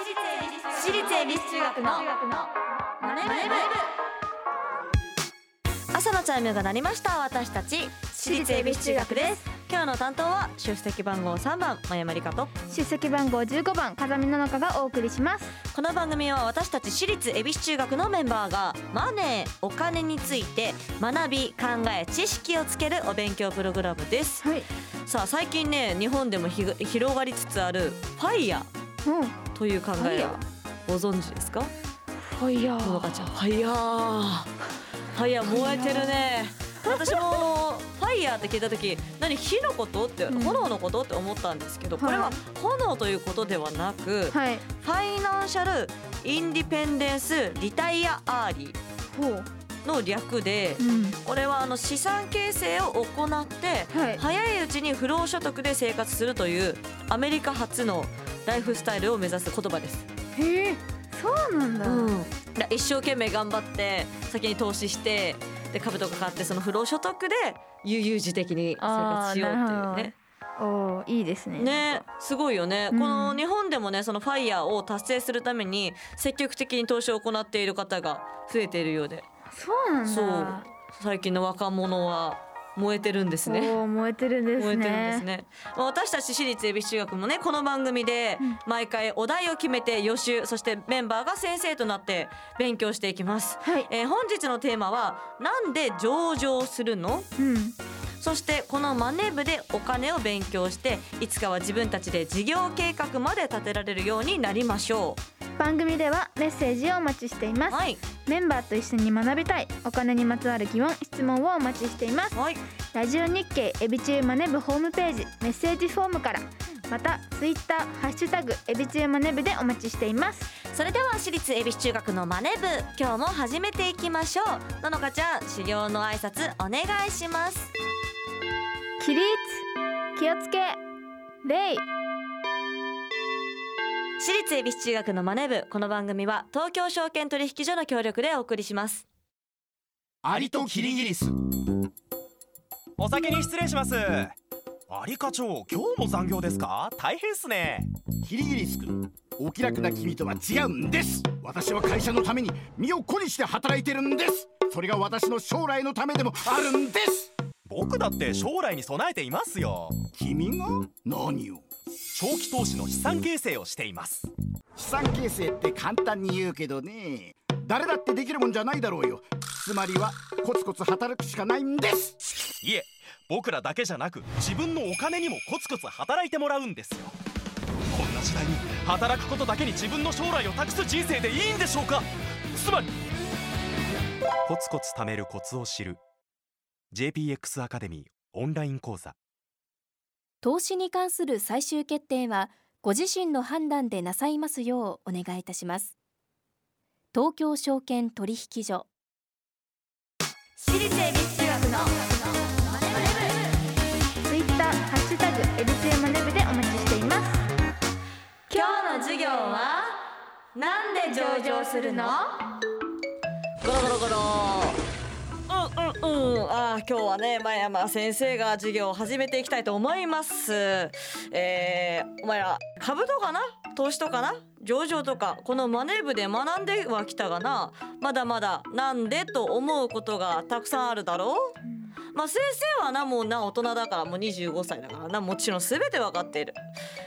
私立恵比寿中学のマネブ朝のチャイムが鳴りました。私たち私立恵比寿中学です。今日の担当は出席番号3番真山理香と。出席番号15番風見ののかがお送りします。この番組は私たち私立恵比寿中学のメンバーがマネーお金について学び考え知識をつけるお勉強プログラムです。はい。さあ最近ね日本でもひ広がりつつある FIRE うん。という考え FIRE をご存知ですか？ FIRE ののかちゃん。 FIRE 。 FIRE 燃えてるね。私も FIRE って聞いた時何火のことってうん。炎のことって思ったんですけどこれははい炎ということではなくはい。 Financial Independence Retire Early の略でうん。これはあの資産形成を行ってはい。早いうちに不労所得で生活するというアメリカ初のライフスタイルを目指す言葉です。へえそうなんだ、うん、だ一生懸命頑張って先に投資してで株とか買ってその不労所得で悠々自適に生活しようっていうね。おーいいですね。ねすごいよね、うん。この日本でもねそのファイヤーを達成するために積極的に投資を行っている方が増えているようで。そうなんだ。そう。最近の若者は燃えてるんですね。燃えてるんですね燃えてるんですね。まあ私たち私立恵比寿中学もねこの番組でうん毎回お題を決めて予習そしてメンバーが先生となって勉強していきます。はいえー本日のテーマはなんで上場するの？うんそしてこのマネ部でお金を勉強していつかは自分たちで事業計画まで立てられるようになりましょ番組ではメッセージをお待ちしています、うはい。メンバーと一緒に学びたいお金にまつわる疑問質問をお待ちしています。はい。ラジオ日経エビチューマネ部ホームページメッセージフォームからまたツイッターハッシュタグエビチューマネ部でお待ちしています。それでは私立恵比寿中学のマネ部今日も始めていきましょう。ののかちゃん修行の挨拶お願いします。起立気をつけ礼私立恵比寿中学のマネ部。この番組は東京証券取引所の協力でお送りします。アリとキリギリス。お先に失礼します。アリ課長今日も残業ですか？大変っすね。キリギリス君お気楽な君とは違うんです。私は会社のために身を粉にして働いてるんです。それが私の将来のためでもあるんです。僕だって将来に備えていますよ。君が？何を？長期投資の資産形成をしています。資産形成って簡単に言うけどね誰だってできるもんじゃないだろうよ。つまりはコツコツ働くしかないんです。いえ僕らだけじゃなく自分のお金にもコツコツ働いてもらうんですよ。こんな時代に働くことだけに自分の将来を託す人生でいいんでしょうか？つまりコツコツ貯めるコツを知る。JPX アカデミーオンライン講座投資に関する最終決定はご自身の判断でなさいますようお願いいたします。東京証券取引所。私立恵比寿中学の。マネツイッターハッシュタグエビチューマネ部でお待ちしています。今日の授業はなんで上場するの？ゴロゴロゴロうんうんうん。あ今日はね前山先生が授業を始めていきたいと思います。えー、お前ら株とかな？投資とかな？上場とか？このマネー部で学んではきたがな？まだまだなんでと思うことがたくさんあるだろう？まあ先生はなもうな大人だからもう25歳だからな。もちろん全てわかっている。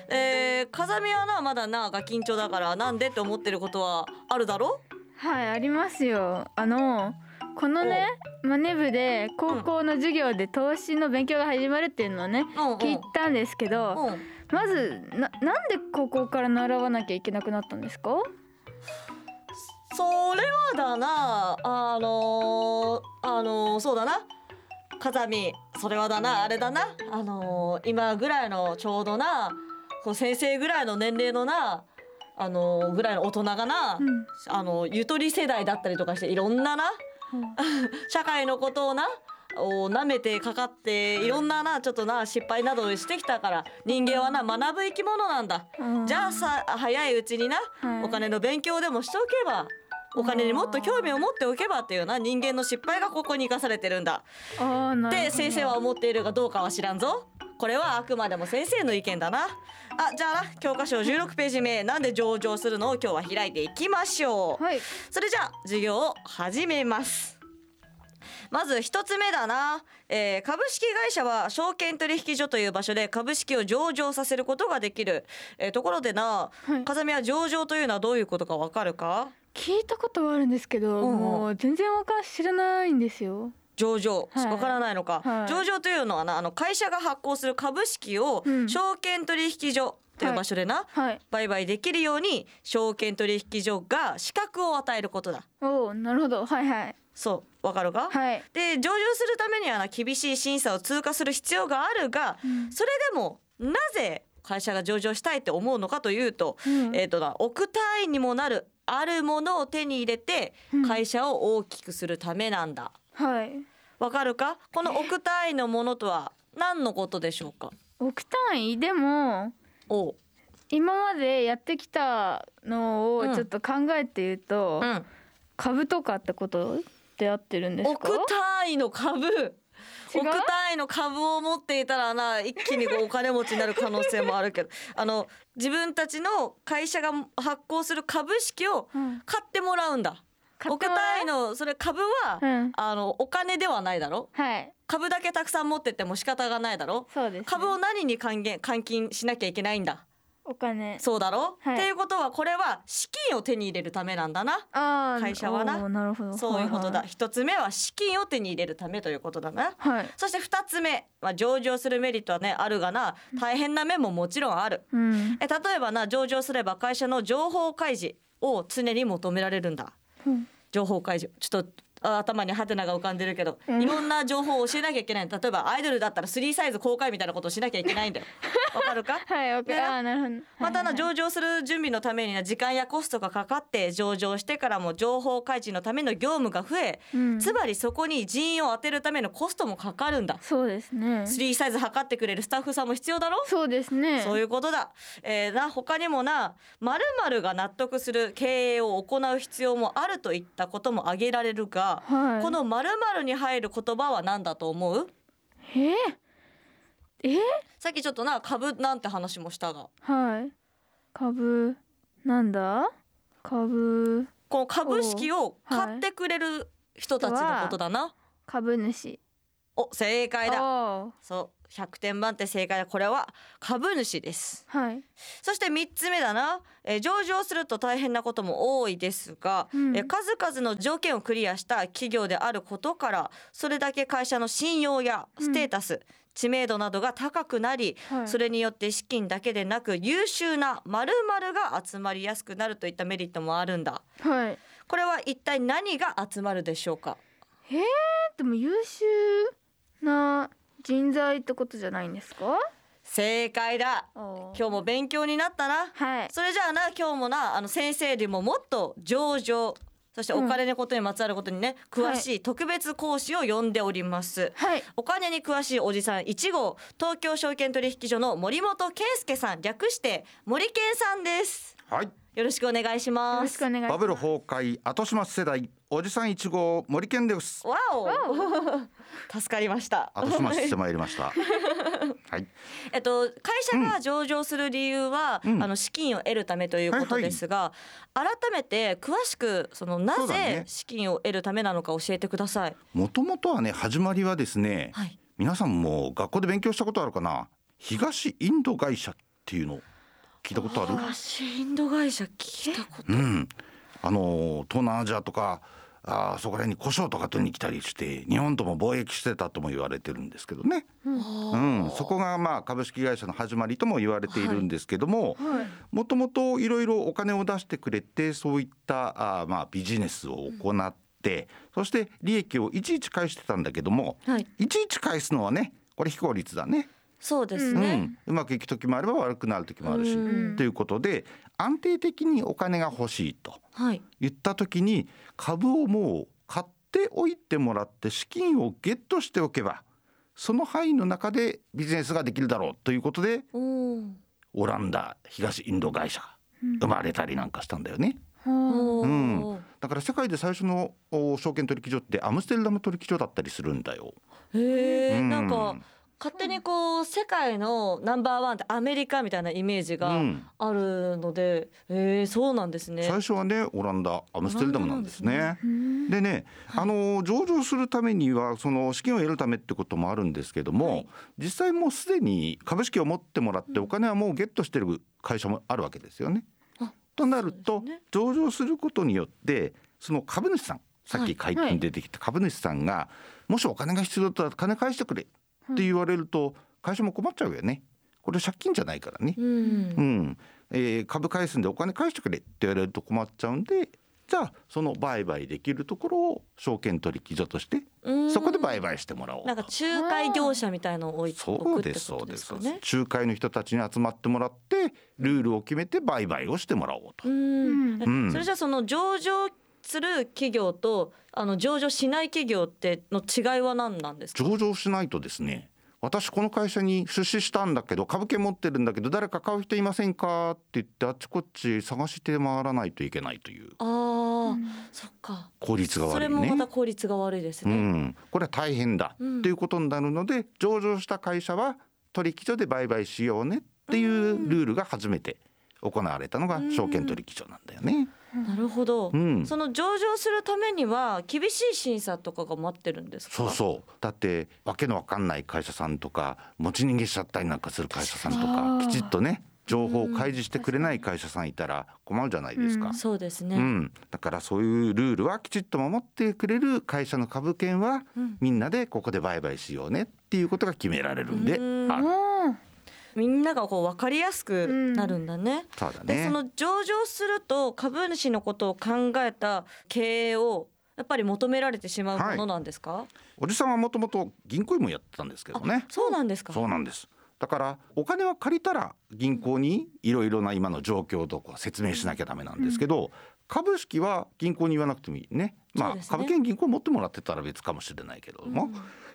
えー、風見はなまだなガキンチョだからなんでって思ってることはあるだろう？はいありますよ。あのこのねマネ部で高校の授業で投資の勉強が始まるっていうのをね聞いたんですけどうん。まずななんで高校から習わなきゃいけなくなったんですか？それはだなあのー、あのー、そうだな。風見それはだなあれだな。あのー、今ぐらいのちょうどなこう先生ぐらいの年齢のなあのー、ぐらいの大人がな、うん。あのゆとり世代だったりとかしていろんなな 社会のことをなを舐めてかかっていろんななちょっとな失敗などをしてきたから人間はな学ぶ生き物なんだ。うん。じゃあさ早いうちにな、はい。お金の勉強でもしておけばお金にもっと興味を持っておけばっていうな人間の失敗がここに生かされてるんだ。って先生は思っているがどうかは知らんぞ。これはあくまでも先生の意見だな。あじゃあな教科書16ページ目なんで上場するのを今日は開いていきましょう、はい。それじゃあ授業を始めます。まず一つ目だな、えー株式会社は証券取引所という場所で株式を上場させることができる、えーところでな、はい。風見は上場というのはどういうことかわかるか？聞いたことはあるんですけど、うんうん。もう全然わか知らないんですよ上場。はい。わからないのか、はい。上場というのはなあの会社が発行する株式をうん。証券取引所という場所でな、はい。売買できるように証券取引所が資格を与えることだ。おおなるほど。はいはい。そう。わかるか、はい。で上場するためにはな厳しい審査を通過する必要があるが、うん。それでもなぜ会社が上場したいって思うのかというと、うん。えっ、とな億単位にもなるあるものを手に入れてうん。会社を大きくするためなんだ。はいわかるか？この億単位のものとは何のことでしょうか？億単位？でもお。う、今までやってきたのうん。をちょっと考えて言うと、うん、株とかってことで合ってるんですか？億単位の株。億単位の株を持っていたらな一気にこうお金持ちになる可能性もあるけど。あの自分たちの会社が発行する株式をうん。買ってもらうんだ。億単位のそれ株は、うん。あのお金ではないだろ？はい。株だけたくさん持ってっても仕方がないだろ？そうです、ね、株を何に還元換金しなきゃいけないんだ？お金。そうだろ、はい。っていうことはこれは資金を手に入れるためなんだな。会社はな。なるほど。そういうことだ。はい一、つ目は資金を手に入れるためということだな。はい、はいそして二つ目、まあ、上場するメリットはねあるがな大変な面ももちろんある。うん。え例えばな上場すれば会社の情報開示を常に求められるんだ。うん情報開示ちょっと頭にハテナが浮かんでるけど、うんいろんな情報を教えなきゃいけない例えばアイドルだったらスリーサイズ公開みたいなことをしなきゃいけないんだよ わかるか？はい、オッケー。でなるほど。またなはいはい上場する準備のためにな時間やコストがかかって上場してからも情報開示のための業務が増え、うんつまりそこに人員を当てるためのコストもかかるんだそうですね。スリーサイズ測ってくれるスタッフさんも必要だろ？そうですね。そういうことだ。えー、な他にもな〇〇が納得する経営を行う必要もあるといったことも挙げられるが、はいこの〇〇に入る言葉は何だと思う？え？ー、え？ー、さっきちょっとな株なんて話もしたが、はい。株なんだ？株この株式を買ってくれる人たちのことだな。株主。お正解だ。そう100点満点正解だ。これは株主です。はい。そして3つ目だな、えー上場すると大変なことも多いですが、うんえー数々の条件をクリアした企業であることからそれだけ会社の信用やステータス、知名度などが高くなり、はいそれによって資金だけでなく優秀な〇〇が集まりやすくなるといったメリットもあるんだはい。これは一体何が集まるでしょうか？えー、でも優秀な人材ってことじゃないんですか？正解だ。今日も勉強になったな。はい。それじゃあな今日もなあの先生よりももっと上場そしてお金のことにまつわることにね、詳しい特別講師を呼んでおります、はい。お金に詳しいおじさん1号東京証券取引所の森本健介さん略して森健さんですはい。よろしくお願いしよますろしくお願いします。バブル崩壊後始末世代おじさん一号森健です。わお助かりました後始末してまいりました。はい。えっと、会社が上場する理由は、うんあの資金を得るためということですが、改めて詳しくそのなぜ資金を得るためなのか教えてください。もともとはね始まりはですね、はい。皆さんも学校で勉強したことあるかな？東インド会社っていうの聞いたことある？東インド会社聞いたこと。うん。あの東南アジアとかあーそこら辺に胡椒とか取りに来たりして日本とも貿易してたとも言われてるんですけどね。うん、そこがまあ株式会社の始まりとも言われているんですけども、はい。もともといろいろお金を出してくれてそういったあーまあビジネスを行って、そして利益をいちいち返してたんだけども、はい。いちいち返すのはねこれ非効率だね、そうですうね。ん、うまくいく時もあれば悪くなる時もあるし、うんということで安定的にお金が欲しいとはい。言った時に株をもう買っておいてもらって資金をゲットしておけばその範囲の中でビジネスができるだろうということで。オランダ東インド会社が生まれたりなんかしたんだよね。うんだから世界で最初のお証券取引所ってアムステルダム取引所だったりするんだよ。へえ、うんなんか勝手にこう世界のナンバーワンってアメリカみたいなイメージがうん。あるので、えー、そうなんですね。最。初はねオランダアムステルダムなんですね。うん。でね、あの上場するためにはその資金を得るためってこともあるんですけども、はい。実際もうすでに株式を持ってもらってお金はもうゲットしてる会社もあるわけですよね。あとなると、ね。上場することによってその株主さんさっき会見に出てきた株主さんが、もしお金が必要だったら金返してくれって言われると会社も困っちゃうよね。これ借金じゃないからね。うん。うん、えー株返すんでお金返してくれって言われると困っちゃうんでじゃあその売買できるところを証券取引所としてうん。そこで売買してもらおうなんか仲介業者みたいのを置いそうです置くってことそうですそうです。仲介の人たちに集まってもらってルールを決めて売買をしてもらおうと。うん。うん。それじゃあその上場する企業とあの上場しない企業っての違いは何なんですか？上場しないとですね私この会社に出資したんだけど株券持ってるんだけど誰か買う人いませんか？って言ってあっちこっち探して回らないといけないというああ、そっか。効率がそれ悪いね。もまた効率が悪いですうね。ん、これは大変だうんということになるので、上場した会社は取引所で売買しようねっていうルールが初めて行われたのが証券取引所なんだよね。なるほど、うん。その上場するためには厳しい審査とかが待ってるんですか？そうそう。だってわけのわかんない会社さんとか持ち逃げしちゃったりなんかする会社さんとあかー。きちっとね情報を開示してくれない会社さん。いたら困るじゃないですか。うん。そうですね、うん、だからそういうルールはきちっと守ってくれる会社の株券はうん。みんなでここで売買しようねっていうことが決められるんで、うん。ある。うんみんながこう分かりやすくなるんだね、そうだね。でその上場すると株主のことを考えた経営をやっぱり求められてしまうものなんですか、おじさんはもともと銀行員もやってたんですけどね。そうなんですか？そうなんです。だからお金は借りたら銀行にいろいろな今の状況とか説明しなきゃダメなんですけど、株式は銀行に言わなくてもいいね。まあね。株券銀行持ってもらってたら別かもしれないけども、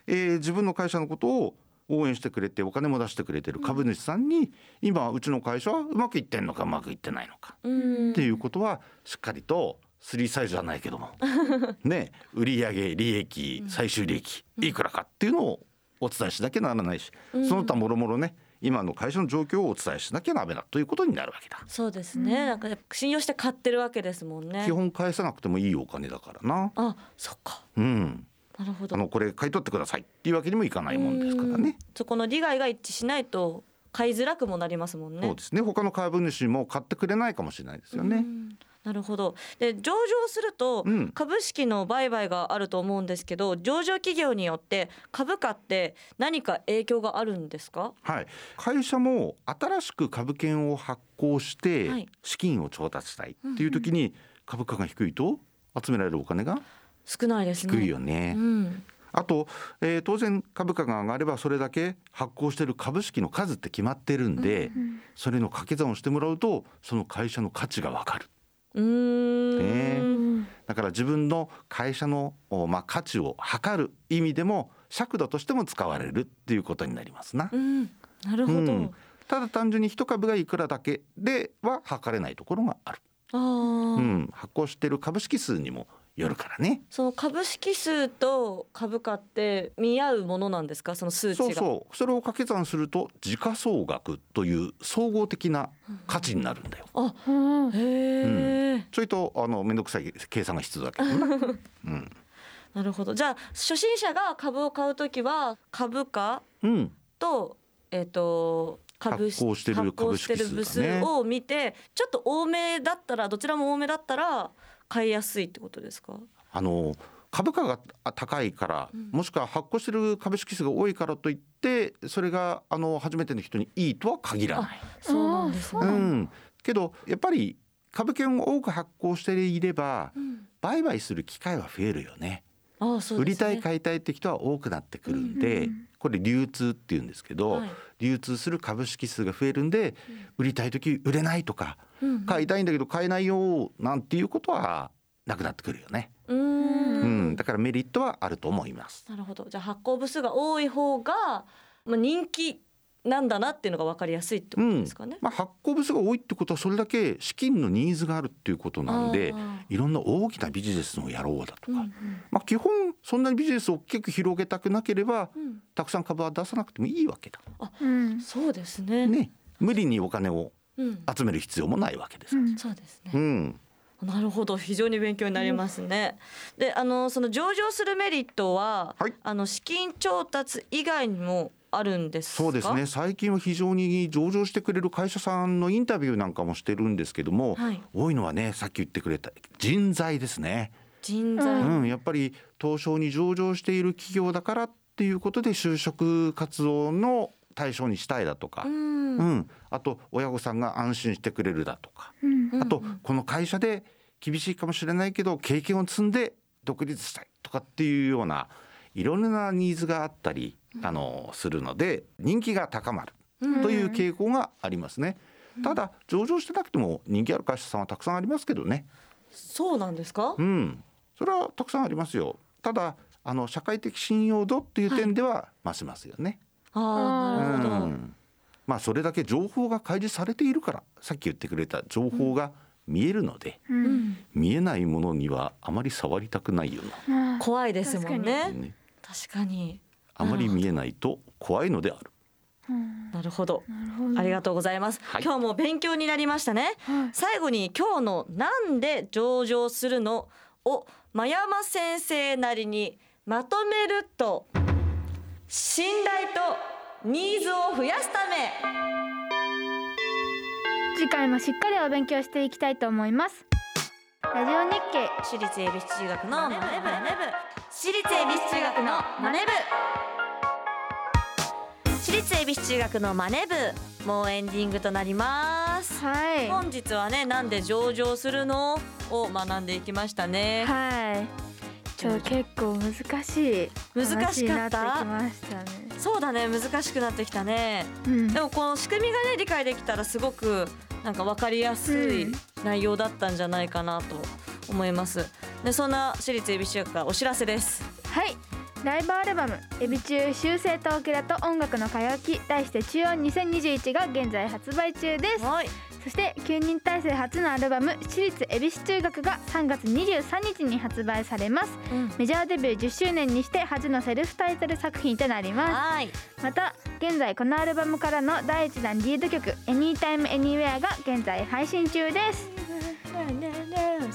えー自分の会社のことを応援してくれてお金も出してくれてる株主さんに、今うちの会社はうまくいってんのかうまくいってないのか。うん。っていうことはしっかりとスリーサイズじゃないけども。ね売上利益最終利益いくらかっていうのをお伝えしなきゃならないし、その他もろもろね今の会社の状況をお伝えしなきゃダメだということになるわけだ。そうですね、なんか信用して買ってるわけですもんね。基本返さなくてもいいお金だからな。あそっか。うん。なるほど。あのこれ買い取ってくださいっていうわけにもいかないもんですからうん。ね。そこの利害が一致しないと買いづらくもなりますもんね。そうですね。他の株主も買ってくれないかもしれないですよね。うん。なるほど。で上場するとうん。株式の売買があると思うんですけど上場企業によって株価って何か影響があるんですか？はい、会社も新しく株券を発行してはい。資金を調達したいっていう時に株価が低いと集められるお金が少ないですね。低いよね。うん。あと、えー当然株価が上がればそれだけ発行している株式の数って決まってるんで、それの掛け算をしてもらうとその会社の価値がわかる。うーん。だから自分の会社の、おまあ、価値を測る意味でも尺度としても使われるっていうことになりますな。うん。なるほど、うん。ただ単純に一株がいくらだけでは測れないところがある。あー。うん、発行している株式数にもよるからね。その株式数と株価って見合うものなんですか？その数値が。そうそう。それを掛け算すると時価総額という総合的な価値になるんだよ。あうん。へえ、それとあの面倒くさい計算が必要だけどな。うん、なるほど。じゃあ初心者が株を買うときは株価うん、とえっ、と株発行してる発行してる部数株式数だねを見てちょっと多めだったらどちらも多めだったら買いやすいってことですか？あの株価が高いから、もしくは発行している株式数が多いからといってそれがあの初めての人にいいとは限らない。そうなんですねううん、けどやっぱり株券を多く発行していれば、ん。売買する機会は増えるよね。ああそう売ですね。りたい買いたいって人は多くなってくるんで、これ流通っていうんですけど、はい。流通する株式数が増えるんで、売りたい時売れないとか、うん。買いたいんだけど買えないよなんていうことはなくなってくるよね。うーん。うん、だからメリットはあると思います。なるほど。じゃあ発行部数が多い方が、まあ、人気なんだなっていうのが分かりやすいってことですかね。まあ、発行部数が多いってことはそれだけ資金のニーズがあるっていうことなんであいろんな大きなビジネスをやろうだとか、ーうんうんまあ、基本そんなにビジネスを大きく広げたくなければうんたくさん株は出さなくてもいいわけだ。うんそうですね。ね、無理にお金をうん、集める必要もないわけです。うんそうですねう。ん、なるほど非常に勉強になりますね。であのその上場するメリットは、はいあの資金調達以外にもあるんですか？そうですね。最近は非常に上場してくれる会社さんのインタビューなんかもしてるんですけども、はい。多いのはねさっき言ってくれた人材ですね。人材、うん、やっぱり東証に上場している企業だからっていうことで就職活動の対象にしたいだとか、ううんん。あと親御さんが安心してくれるだとか、うん。あとこの会社で厳しいかもしれないけど経験を積んで独立したいとかっていうようないろんなニーズがあったり、あのするので人気が高まるという傾向がありますね。ただ上場してなくても人気ある会社さんはたくさんありますけどね。そうなんですか、うん、それはたくさんありますよ。ただあの社会的信用度っていう点では増しますよね。ああなるほど、うん。まあそれだけ情報が開示されているからさっき言ってくれた情報が見えるので、ううん。ん見えないものにはあまり触りたくないような、あー怖いですもんね、確かにあまり見えないと怖いのである。うん。なるほど。なるほど。ありがとうございます、はい。今日も勉強になりましたね。はい。最後に今日のなんで上場す。るのを真山先生なりにまとめると信頼とニーズを増やすため。次回もしっかりお勉強していきたいと思いますラジオ日経私立恵比寿中学のマネブ。私立恵比寿中学のマネブ。私立恵比寿中学のマネブ。もうエンディングとなります。はい。本日はねなんで上場するの？を学んでいきましたね。はい。ちょ結構難しい難しかった？ね。そうだね難しくなってきたね。うん。でもこの仕組みがね理解できたらすごくなんか分かりやすいうん内容だったんじゃないかなと思います。でそんな私立恵比寿中学からお知らせです。はい。ライブアルバム「エビ中修正とオケラと音楽の輝き」題して「中音2021」が現在発売中です。はいそして9人体制初のアルバム「私立恵比寿中学」が3月23日に発売されます。うん。メジャーデビュー10周年にして初のセルフタイトル作品となります。はい。また現在このアルバムからの第1弾リード曲「Anytime Anywhere」が現在配信中です。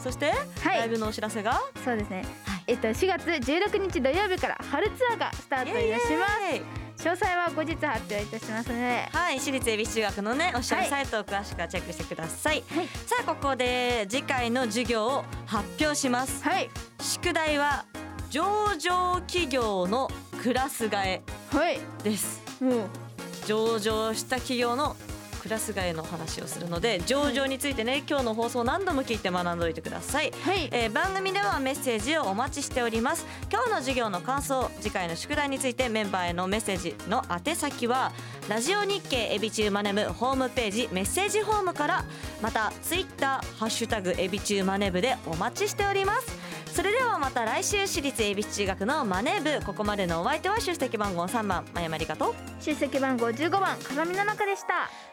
そして、はい。ライブのお知らせが？そうですね、はい。えっと4月16日土曜日から春ツアーがスタートいたします詳細は後日発表いたしますので。はい私立恵比寿中学のねオフィシャルはい。サイトを詳しくはチェックしてください、はい。さあここで次回の授業を発表します。はい。宿題は上場企業のクラス替えはい。です。もう。上場した企業のクラス替えの話をするので上場についてね今日の放送を何度も聞いて学んでおいてください、はい。えー番組ではメッセージをお待ちしております。今日の授業の感想次回の宿題についてメンバーへのメッセージの宛先はラジオ日経エビチューマネブホームページメッセージフォームからまたツイッターハッシュタグエビチューマネブでお待ちしております。それではまた来週私立恵比寿中学のマネ部ここまでのお相手は出席番号3番真山理香と出席番号15番風見の中でした